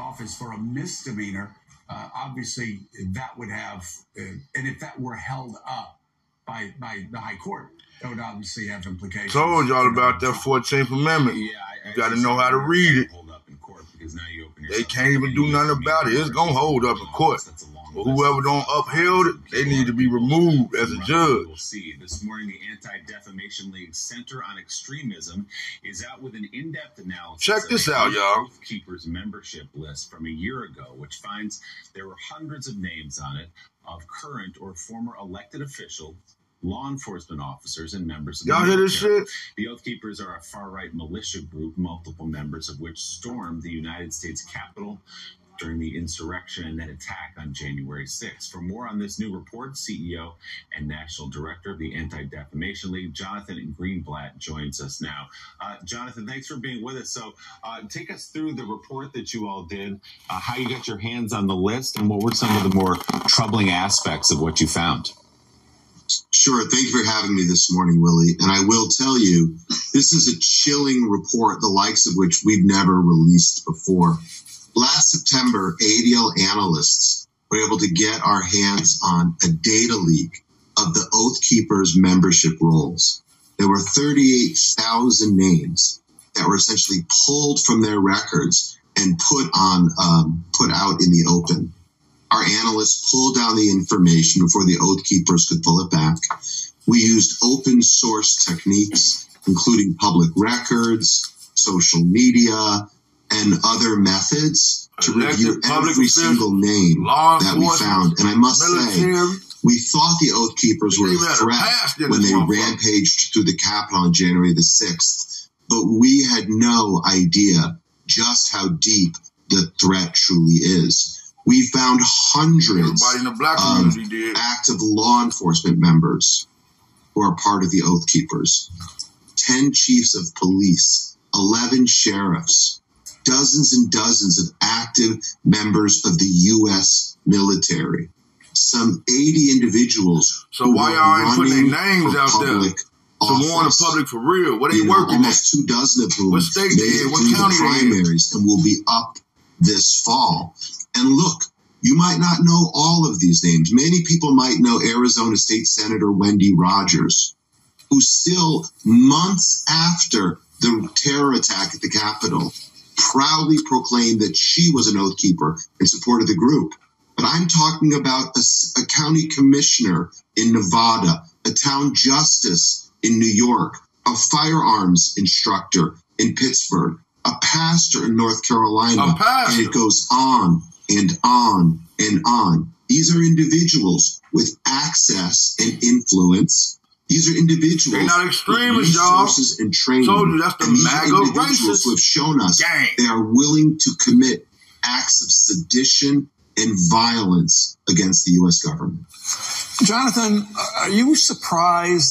office for a misdemeanor, uh, obviously that would have, uh, and if that were held up by by the high court, that would obviously have implications. Told y'all about that 14th Amendment. Yeah, I, You gotta know how to read it. Hold up in court because now you open They can't even do nothing about it. It's gonna hold up in court. That's a long But whoever don't uphold it, they need to be removed as a judge. We'll see. This morning, the Anti Defamation League Center on Extremism is out with an in depth analysis. Check this out, y'all. Oath Keepers membership list from a year ago, which finds there were hundreds of names on it of current or former elected officials. Law enforcement officers and members of the Y'all hear this shit? The Oath Keepers are a far right militia group, multiple members of which stormed the United States Capitol during the insurrection and then attack on January 6th. For more on this new report, CEO and National Director of the Anti Defamation League, Jonathan Greenblatt, joins us now. Uh, Jonathan, thanks for being with us. So, uh, take us through the report that you all did, uh, how you got your hands on the list, and what were some of the more troubling aspects of what you found. Sure. Thank you for having me this morning, Willie. And I will tell you, this is a chilling report, the likes of which we've never released before. Last September, ADL analysts were able to get our hands on a data leak of the Oath Keepers membership rolls. There were 38,000 names that were essentially pulled from their records and put on, um, put out in the open our analysts pulled down the information before the oath keepers could pull it back. We used open source techniques, including public records, social media, and other methods to Elected review every single name that we found. And I must say, we thought the Oath Keepers were a even had a threat when they rampaged through the Capitol on January the 6th, but we had no idea just how deep the threat truly is. We found hundreds Everybody in the black um, active law enforcement members who are part of the Oath Keepers, 10 chiefs of police, 11 sheriffs, dozens and dozens of active members of the U.S. military, some 80 individuals. So why y'all ain't putting their names out there to warn the public for real? What they You know, working at? almost two dozen of whom What state made it What through the county they primaries and will be up this fall. And look, you might not know all of these names. Many people might know Arizona State Senator Wendy Rogers, who still months after the terror attack at the Capitol proudly proclaimed that she was an oath keeper and supported the group. But I'm talking about a county commissioner in Nevada, a town justice in New York, a firearms instructor in Pittsburgh, a pastor in North Carolina. A. And it goes on and on and on. These are individuals with access and influence. These are individuals They're not with extremists, y'all. resources and training. Told you that's the and these are MAGA individuals who have shown us gang. they are willing to commit acts of sedition and violence against the U.S. government. Jonathan, are you surprised